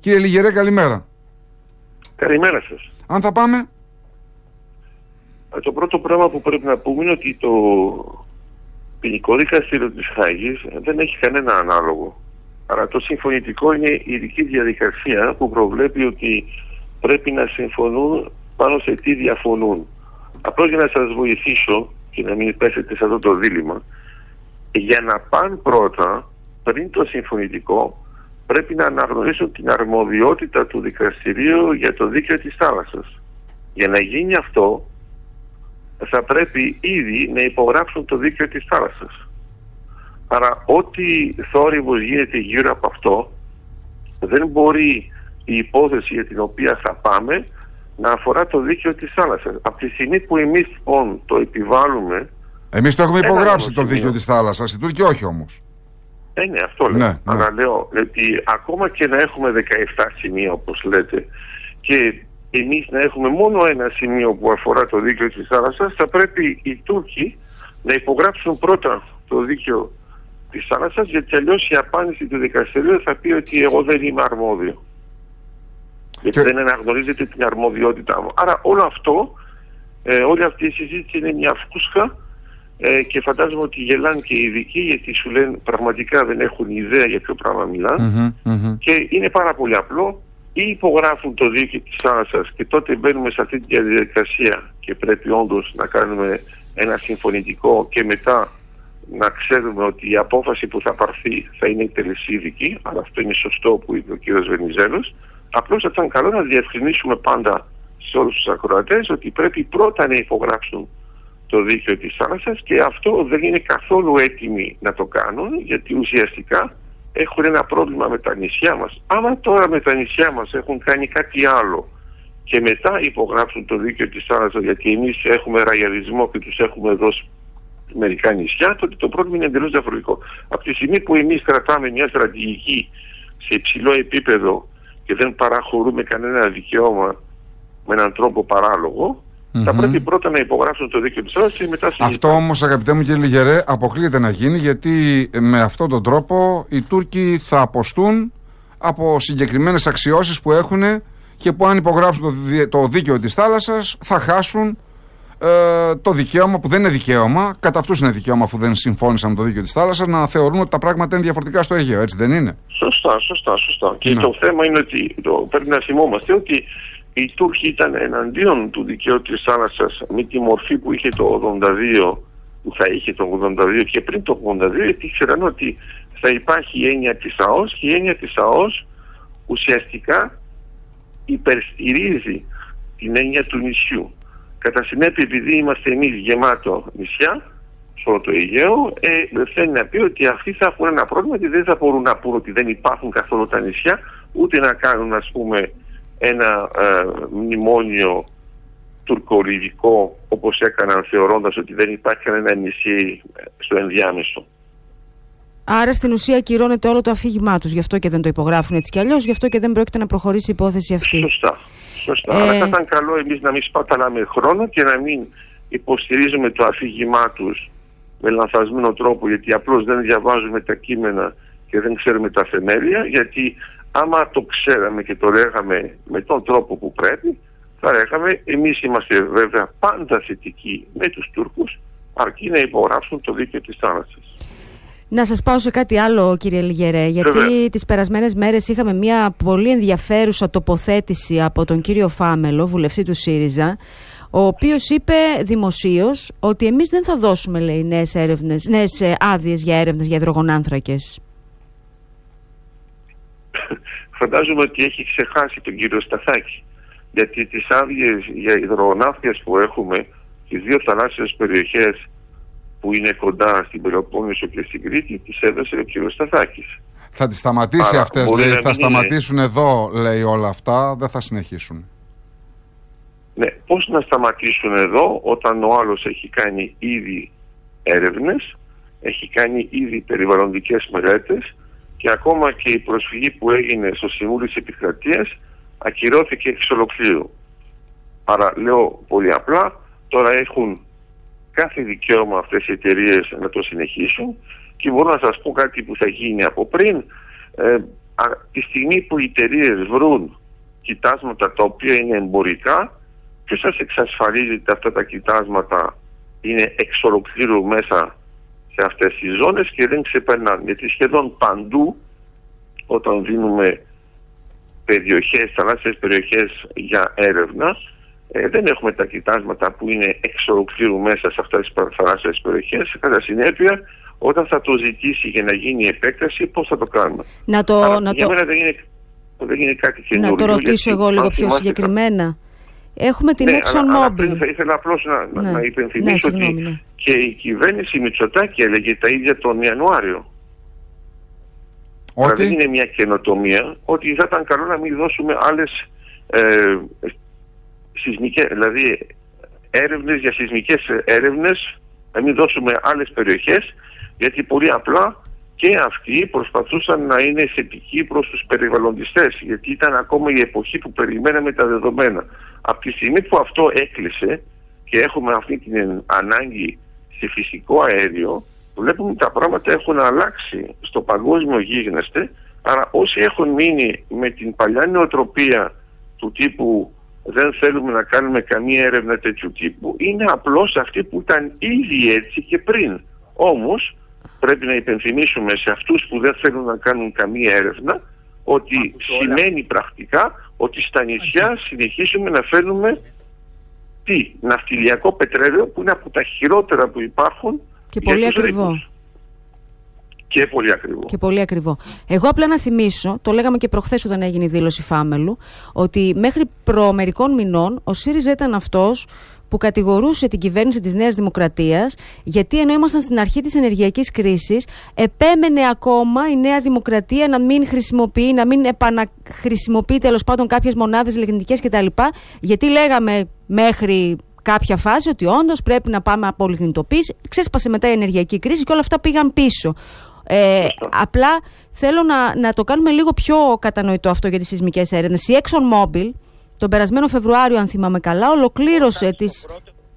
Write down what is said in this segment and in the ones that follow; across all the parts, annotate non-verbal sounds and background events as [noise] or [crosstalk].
Κύριε Λιγερέ, καλημέρα. Καλημέρα σας. Αν θα πάμε; Ε, το πρώτο πράγμα που πρέπει να πούμε είναι ότι το ποινικό δικαστήριο της Χάγης δεν έχει κανένα ανάλογο. Άρα το συμφωνητικό είναι η ειδική διαδικασία που προβλέπει ότι πρέπει να συμφωνούν πάνω σε τι διαφωνούν. Απλώς για να σας βοηθήσω και να μην πέσετε σε αυτό το δίλημα, για να πάνε πρώτα πριν το συμφωνητικό πρέπει να αναγνωρίσουν την αρμοδιότητα του δικαστηρίου για το δίκαιο της θάλασσας. Για να γίνει αυτό θα πρέπει ήδη να υπογράψουν το δίκαιο της θάλασσας. Άρα ό,τι θόρυβος γίνεται γύρω από αυτό δεν μπορεί η υπόθεση για την οποία θα πάμε να αφορά το δίκαιο της θάλασσας. Από τη στιγμή που εμείς λοιπόν το επιβάλλουμε... Εμείς το έχουμε υπογράψει το δίκαιο της θάλασσας, οι Τούρκοι όχι όμως. Ε, ναι, αυτό λέω. Ναι, Αλλά ναι. λέω ότι ακόμα και να έχουμε 17 σημεία όπως λέτε και εμείς να έχουμε μόνο ένα σημείο που αφορά το δίκαιο της θάλασσας θα πρέπει οι Τούρκοι να υπογράψουν πρώτα το δίκαιο της θάλασσας γιατί αλλιώς η απάντηση του δικαστηρίου θα πει ότι εγώ δεν είμαι αρμόδιο. Γιατί δεν αναγνωρίζεται την αρμοδιότητά μου. Άρα όλο αυτό, ε, όλη αυτή η συζήτηση είναι μια φούσκα ε, και φαντάζομαι ότι γελάνε και οι ειδικοί γιατί σου λένε πραγματικά δεν έχουν ιδέα για ποιο πράγμα και είναι πάρα πολύ απλό. Ή υπογράφουν το δίκαιο της θάλασσας και τότε μπαίνουμε σε αυτή τη διαδικασία και πρέπει όντως να κάνουμε ένα συμφωνητικό και μετά να ξέρουμε ότι η απόφαση που θα πάρθει θα είναι τελεσίδικη, αλλά αυτό είναι σωστό που είπε ο κ. Βενιζέλος, απλώς θα ήταν καλό να διευκρινίσουμε πάντα σε όλους τους ακροατές ότι πρέπει πρώτα να υπογράψουν το δίκαιο της θάλασσας και αυτό δεν είναι καθόλου έτοιμοι να το κάνουν γιατί ουσιαστικά έχουν ένα πρόβλημα με τα νησιά μας. Άμα τώρα με τα νησιά μας έχουν κάνει κάτι άλλο και μετά υπογράψουν το δίκαιο της θάλασσας γιατί εμείς έχουμε ραγιαρισμό και τους έχουμε δώσει μερικά νησιά, τότε το πρόβλημα είναι εντελώς διαφορετικό. Από τη στιγμή που εμείς κρατάμε μια στρατηγική σε υψηλό επίπεδο και δεν παραχωρούμε κανένα δικαίωμα με έναν τρόπο παράλογο, θα πρέπει πρώτα να υπογράψουν το δίκαιο της Ελλάδα και μετά Αυτό όμως, αγαπητέ μου κύριε Λιγερέ, αποκλείεται να γίνει γιατί με αυτόν τον τρόπο οι Τούρκοι θα αποστούν από συγκεκριμένες αξιώσεις που έχουν και που αν υπογράψουν το, το δίκαιο της θάλασσας θα χάσουν ε, το δικαίωμα που δεν είναι δικαίωμα, κατά αυτούς είναι δικαίωμα αφού δεν συμφώνησαν με το δίκαιο της θάλασσας, να θεωρούν ότι τα πράγματα είναι διαφορετικά στο Αιγαίο, έτσι δεν είναι; Σωστά, σωστά, σωστά. Και ναι. το θέμα είναι ότι το, πρέπει να θυμόμαστε ότι οι Τούρκοι ήταν εναντίον του δικαίου της θάλασσας με τη μορφή που είχε το 82 που θα είχε το 82 και πριν το 82 γιατί ήξεραν ότι θα υπάρχει η έννοια της ΑΟΣ και η έννοια της ΑΟΣ ουσιαστικά υπερστηρίζει την έννοια του νησιού. Κατά συνέπεια επειδή είμαστε εμείς γεμάτο νησιά σε όλο το Αιγαίο ε, θέλει να πει ότι αυτοί θα έχουν ένα πρόβλημα ότι δεν θα μπορούν να πούν ότι δεν υπάρχουν καθόλου τα νησιά ούτε να κάνουν ας πούμε ένα ε, μνημόνιο τουρκολιβικό όπως έκαναν θεωρώντας ότι δεν υπάρχει κανένα νησί ε, στο ενδιάμεσο. Άρα στην ουσία κυρώνεται όλο το αφήγημά τους, γι' αυτό και δεν το υπογράφουν έτσι κι αλλιώς, γι' αυτό και δεν πρόκειται να προχωρήσει η υπόθεση αυτή. Σωστά. Σωστά. Ε... Άρα θα ήταν καλό εμείς να μην σπαταλάμε χρόνο και να μην υποστηρίζουμε το αφήγημά τους με λανθασμένο τρόπο γιατί απλώς δεν διαβάζουμε τα κείμενα και δεν ξέρουμε τα θεμέλια γιατί άμα το ξέραμε και το λέγαμε με τον τρόπο που πρέπει, θα λέγαμε εμείς είμαστε βέβαια πάντα θετικοί με τους Τούρκους αρκεί να υπογράψουν το δίκαιο της θάλασσας. Να σας πάω σε κάτι άλλο κύριε Λιγερέ, γιατί Βέβαια. τις περασμένες μέρες είχαμε μια πολύ ενδιαφέρουσα τοποθέτηση από τον κύριο Φάμελο, βουλευτή του ΣΥΡΙΖΑ, ο οποίος είπε δημοσίως ότι εμείς δεν θα δώσουμε λέει, νέες, έρευνες, νέες ε, άδειες για έρευνες για υδρογονάνθρακες [laughs] φαντάζομαι ότι έχει ξεχάσει τον κύριο Σταθάκη. Γιατί τις άδειες για υδρογονάφτιας που έχουμε, τις δύο θαλάσσιες περιοχές που είναι κοντά στην Πελοπόννησο και στην Κρήτη, τις έδωσε ο κύριος Σταθάκης. Θα τις σταματήσει Άρα, αυτές, λέει, θα σταματήσουν εδώ, λέει όλα αυτά, δεν θα συνεχίσουν. Ναι, πώς να σταματήσουν εδώ όταν ο άλλος έχει κάνει ήδη έρευνες, έχει κάνει ήδη περιβαλλοντικές μελέτες και ακόμα και η προσφυγή που έγινε στο Συμβούλιο της Επικρατείας ακυρώθηκε εξ ολοκλήρου. Άρα λέω πολύ απλά, τώρα έχουν κάθε δικαίωμα αυτές οι εταιρείες να το συνεχίσουν και μπορώ να σας πω κάτι που θα γίνει από πριν. Ε, τη στιγμή που οι εταιρείες βρουν κοιτάσματα τα οποία είναι εμπορικά, ποιος σας εξασφαλίζει ότι αυτά τα κοιτάσματα είναι εξ ολοκλήρου μέσα σε αυτές τις ζώνες και δεν ξεπερνάνε. Γιατί σχεδόν παντού όταν δίνουμε περιοχές, θαλάσσιες περιοχές για έρευνα ε, δεν έχουμε τα κοιτάσματα που είναι εξ ολοκλήρου μέσα σε αυτές τις θαλάσσιες περιοχές. Κατά συνέπεια, όταν θα το ζητήσει για να γίνει η επέκταση, πώς θα το κάνουμε; Να το, Άρα, να για το... μένα δεν είναι, δεν είναι κάτι καινούργιο. Να το ρωτήσω εγώ λίγο πιο συγκεκριμένα. Έχουμε την ναι, ExxonMobil. Αλλά, θα ήθελα απλώς να, ναι. να υπενθυμίσω ναι, ότι ναι. Και η κυβέρνηση Μητσοτάκη έλεγε τα ίδια τον Ιανουάριο. Ότι... δεν είναι μια καινοτομία, ότι θα ήταν καλό να μην δώσουμε άλλες ε, σεισμικές, δηλαδή έρευνες για σεισμικές έρευνες, να μην δώσουμε άλλες περιοχές, γιατί πολύ απλά και αυτοί προσπαθούσαν να είναι θετικοί προς τους περιβαλλοντιστές, γιατί ήταν ακόμα η εποχή που περιμέναμε τα δεδομένα. Από τη στιγμή που αυτό έκλεισε και έχουμε αυτή την ανάγκη σε φυσικό αέριο, βλέπουμε τα πράγματα έχουν αλλάξει στο παγκόσμιο γίγνεσθε, άρα όσοι έχουν μείνει με την παλιά νοοτροπία του τύπου δεν θέλουμε να κάνουμε καμία έρευνα τέτοιου τύπου, είναι απλώς αυτοί που ήταν ήδη έτσι και πριν. Όμως πρέπει να υπενθυμίσουμε σε αυτούς που δεν θέλουν να κάνουν καμία έρευνα ότι σημαίνει πρακτικά ότι στα νησιά συνεχίσουμε να φέρνουμε τι, ναυτιλιακό πετρέλαιο που είναι από τα χειρότερα που υπάρχουν και πολύ ακριβό. Και πολύ ακριβό. Και πολύ ακριβό. Εγώ απλά να θυμίσω, το λέγαμε και προχθές όταν έγινε η δήλωση Φάμελου, ότι μέχρι προ μερικών μηνών ο ΣΥΡΙΖΑ ήταν αυτός που κατηγορούσε την κυβέρνηση της Νέας Δημοκρατίας γιατί ενώ ήμασταν στην αρχή της ενεργειακής κρίσης επέμενε ακόμα η Νέα Δημοκρατία να μην χρησιμοποιεί, να μην επαναχρησιμοποιεί τέλος πάντων κάποιες μονάδες λιγνητικές κτλ. Γιατί λέγαμε μέχρι κάποια φάση ότι όντως πρέπει να πάμε από λιγνητοποίηση. Ξέσπασε μετά η ενεργειακή κρίση και όλα αυτά πήγαν πίσω. Ε, απλά θέλω να, να το κάνουμε λίγο πιο κατανοητό αυτό για τις σεισμικές έρευνες. Η ExxonMobil τον περασμένο Φεβρουάριο, αν θυμάμαι καλά, ολοκλήρωσε τις,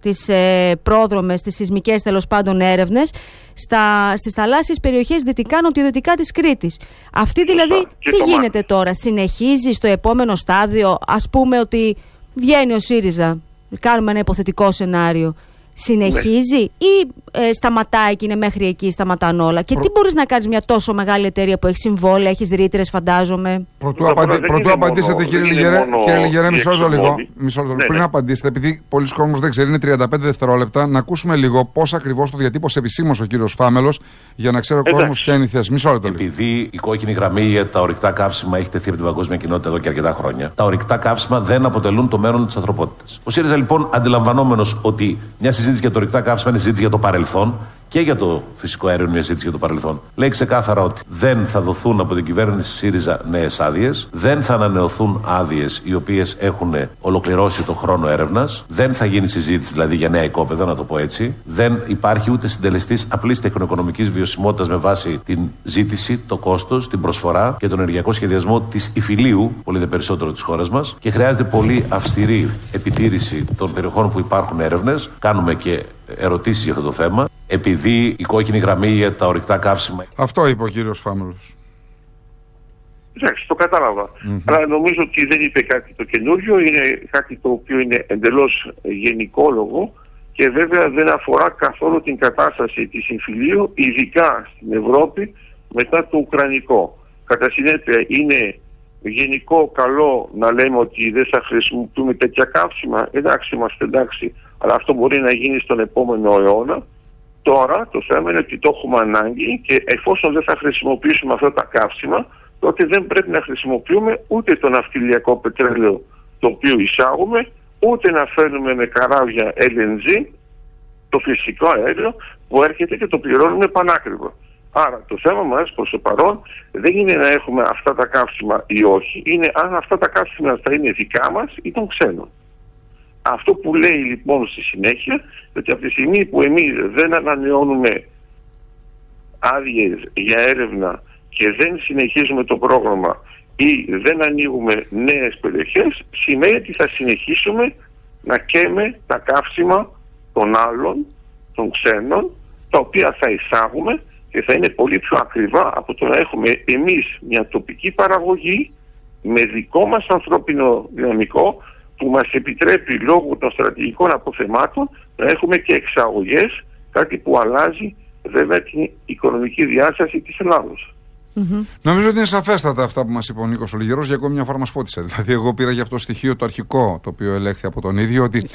τις ε, πρόδρομες, τις σεισμικές τέλος πάντων έρευνες στα, στις θαλάσσιες περιοχές δυτικά νοτιοδυτικά της Κρήτης. Αυτή δηλαδή τι γίνεται τώρα, συνεχίζει στο επόμενο στάδιο, ας πούμε ότι βγαίνει ο ΣΥΡΙΖΑ, κάνουμε ένα υποθετικό σενάριο, συνεχίζει ή ε, σταματάει και είναι μέχρι εκεί, σταματάνε όλα; Και τι μπορείς να κάνεις μια τόσο μεγάλη εταιρεία που έχει συμβόλαια, έχεις ρήτρες, φαντάζομαι; Πρωτού, απαντη... Πρωτού απαντήσετε, κύριε Λιγερέ, κύριε Λιγερέ, μισό λεπτό λίγο. Μισό λεπτό. Ναι, Πριν ναι. απαντήσετε, επειδή πολλοί κόσμοι δεν ξέρει, είναι 35 δευτερόλεπτα, να ακούσουμε λίγο πώς ακριβώς το διατύπωσε επισήμως ο κύριος Φάμελος για να ξέρει ο κόσμος ποια είναι η θέση. Μισό λεπτό. Επειδή η κόκκινη γραμμή για τα ορυκτά καύσιμα έχει τεθεί από την παγκόσμια κοινότητα εδώ και αρκετά χρόνια, τα ορυκτά καύσιμα δεν αποτελούν το μέλλον της ανθρωπότητας. Ο ΣΥΡΙΖΑ λοιπόν αντιλαμβανόμενος ότι μια συζήτηση για το ορυκτά καύσιμα είναι συζήτηση για το παρελθόν και για το φυσικό αέριο είναι μια συζήτηση για το παρελθόν. Λέει ξεκάθαρα ότι δεν θα δοθούν από την κυβέρνηση ΣΥΡΙΖΑ νέες άδειες, δεν θα ανανεωθούν άδειες οι οποίες έχουν ολοκληρώσει το χρόνο έρευνας, δεν θα γίνει συζήτηση δηλαδή για νέα οικόπεδα, να το πω έτσι, δεν υπάρχει ούτε συντελεστής απλής τεχνοοικονομική βιωσιμότητας με βάση την ζήτηση, το κόστος, την προσφορά και τον ενεργειακό σχεδιασμό της υφηλίου, πολύ δε περισσότερο της χώρας μας και χρειάζεται πολύ αυστηρή επιτήρηση των περιοχών που υπάρχουν έρευνες. Κάνουμε και ερωτήσεις για αυτό το θέμα, επειδή η κόκκινη γραμμή για τα ορυκτά καύσιμα. Αυτό είπε ο κύριος Φάμελο. Εντάξει, το κατάλαβα. Αλλά νομίζω ότι δεν είπε κάτι το καινούριο, είναι κάτι το οποίο είναι εντελώς γενικόλογο και βέβαια δεν αφορά καθόλου την κατάσταση της συμφιλίου, ειδικά στην Ευρώπη μετά το Ουκρανικό. Κατά συνέπεια είναι γενικό καλό να λέμε ότι δεν θα χρησιμοποιούμε τέτοια καύσιμα. Εντάξει, είμαστε εντάξει, αλλά αυτό μπορεί να γίνει στον επόμενο αιώνα. Τώρα το θέμα είναι ότι το έχουμε ανάγκη και εφόσον δεν θα χρησιμοποιήσουμε αυτά τα καύσιμα, τότε δεν πρέπει να χρησιμοποιούμε ούτε το ναυτιλιακό πετρέλαιο το οποίο εισάγουμε, ούτε να φέρνουμε με καράβια LNG το φυσικό αέριο που έρχεται και το πληρώνουμε πανάκριβο. Άρα το θέμα μας προς το παρόν δεν είναι να έχουμε αυτά τα καύσιμα ή όχι, είναι αν αυτά τα καύσιμα θα είναι δικά μας ή των ξένων. Αυτό που λέει λοιπόν στη συνέχεια, ότι από τη στιγμή που εμείς δεν ανανεώνουμε άδειες για έρευνα και δεν συνεχίζουμε το πρόγραμμα ή δεν ανοίγουμε νέες περιοχές, σημαίνει ότι θα συνεχίσουμε να καίμε τα καύσιμα των άλλων, των ξένων, τα οποία θα εισάγουμε και θα είναι πολύ πιο ακριβά από το να έχουμε εμείς μια τοπική παραγωγή με δικό μας ανθρώπινο δυναμικό που μας επιτρέπει λόγω των στρατηγικών αποθεμάτων να έχουμε και εξαγωγές, κάτι που αλλάζει βέβαια την οικονομική διάσταση της Ελλάδος. Νομίζω ότι είναι σαφέστατα αυτά που μας είπε ο Νίκος Ολιγερός για ακόμη μια φορά μας φώτισε. Δηλαδή, εγώ πήρα για αυτό το στοιχείο το αρχικό το οποίο ελέγχθη από τον ίδιο ότι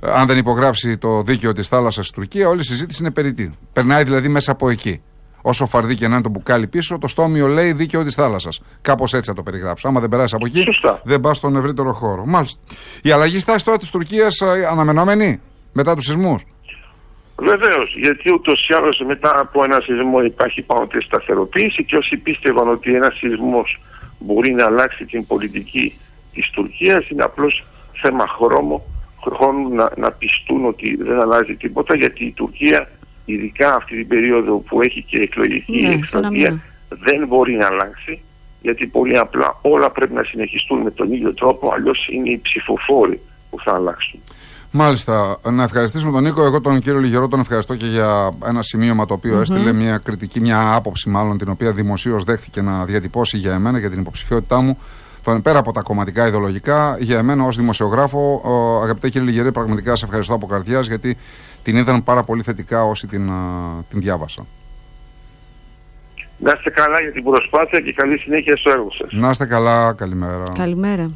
ε, αν δεν υπογράψει το δίκαιο της θάλασσας στη Τουρκία, όλη η συζήτηση είναι περιττή. Περνάει δηλαδή μέσα από εκεί. Όσο φαρδί και να είναι το μπουκάλι πίσω, το στόμιο λέει δίκαιο της θάλασσας. Κάπως έτσι θα το περιγράψω. Άμα δεν περάσει από εκεί, δεν πας στον ευρύτερο χώρο. Μάλιστα. Η αλλαγή στάση τώρα της Τουρκίας ε, αναμενόμενη μετά τους σεισμούς; Βεβαίως, γιατί ούτως ή άλλως μετά από ένα σεισμό υπάρχει πάνω τη σταθεροποίηση και όσοι πίστευαν ότι ένας σεισμός μπορεί να αλλάξει την πολιτική της Τουρκίας είναι απλώς θέμα χρόνου, χρόνου να, να πιστούν ότι δεν αλλάζει τίποτα γιατί η Τουρκία ειδικά αυτή την περίοδο που έχει και εκλογική ναι, εκστρατεία δεν μπορεί να αλλάξει γιατί πολύ απλά όλα πρέπει να συνεχιστούν με τον ίδιο τρόπο αλλιώς είναι οι ψηφοφόροι που θα αλλάξουν. Μάλιστα. Να ευχαριστήσουμε τον Νίκο. Εγώ τον κύριο Λιγερό τον ευχαριστώ και για ένα σημείωμα το οποίο έστειλε μια κριτική, μια άποψη μάλλον την οποία δημοσίως δέχθηκε να διατυπώσει για εμένα για την υποψηφιότητά μου. Τον, πέρα από τα κομματικά ιδεολογικά, για εμένα ως δημοσιογράφο, αγαπητέ κύριε Λιγερέ, πραγματικά σε ευχαριστώ από καρδιάς γιατί την είδαν πάρα πολύ θετικά όσοι την, την διάβασαν. Να είστε καλά για την προσπάθεια και καλή συνέχεια στο έργο σας. Να είστε καλά, καλημέρα. Καλημέρα.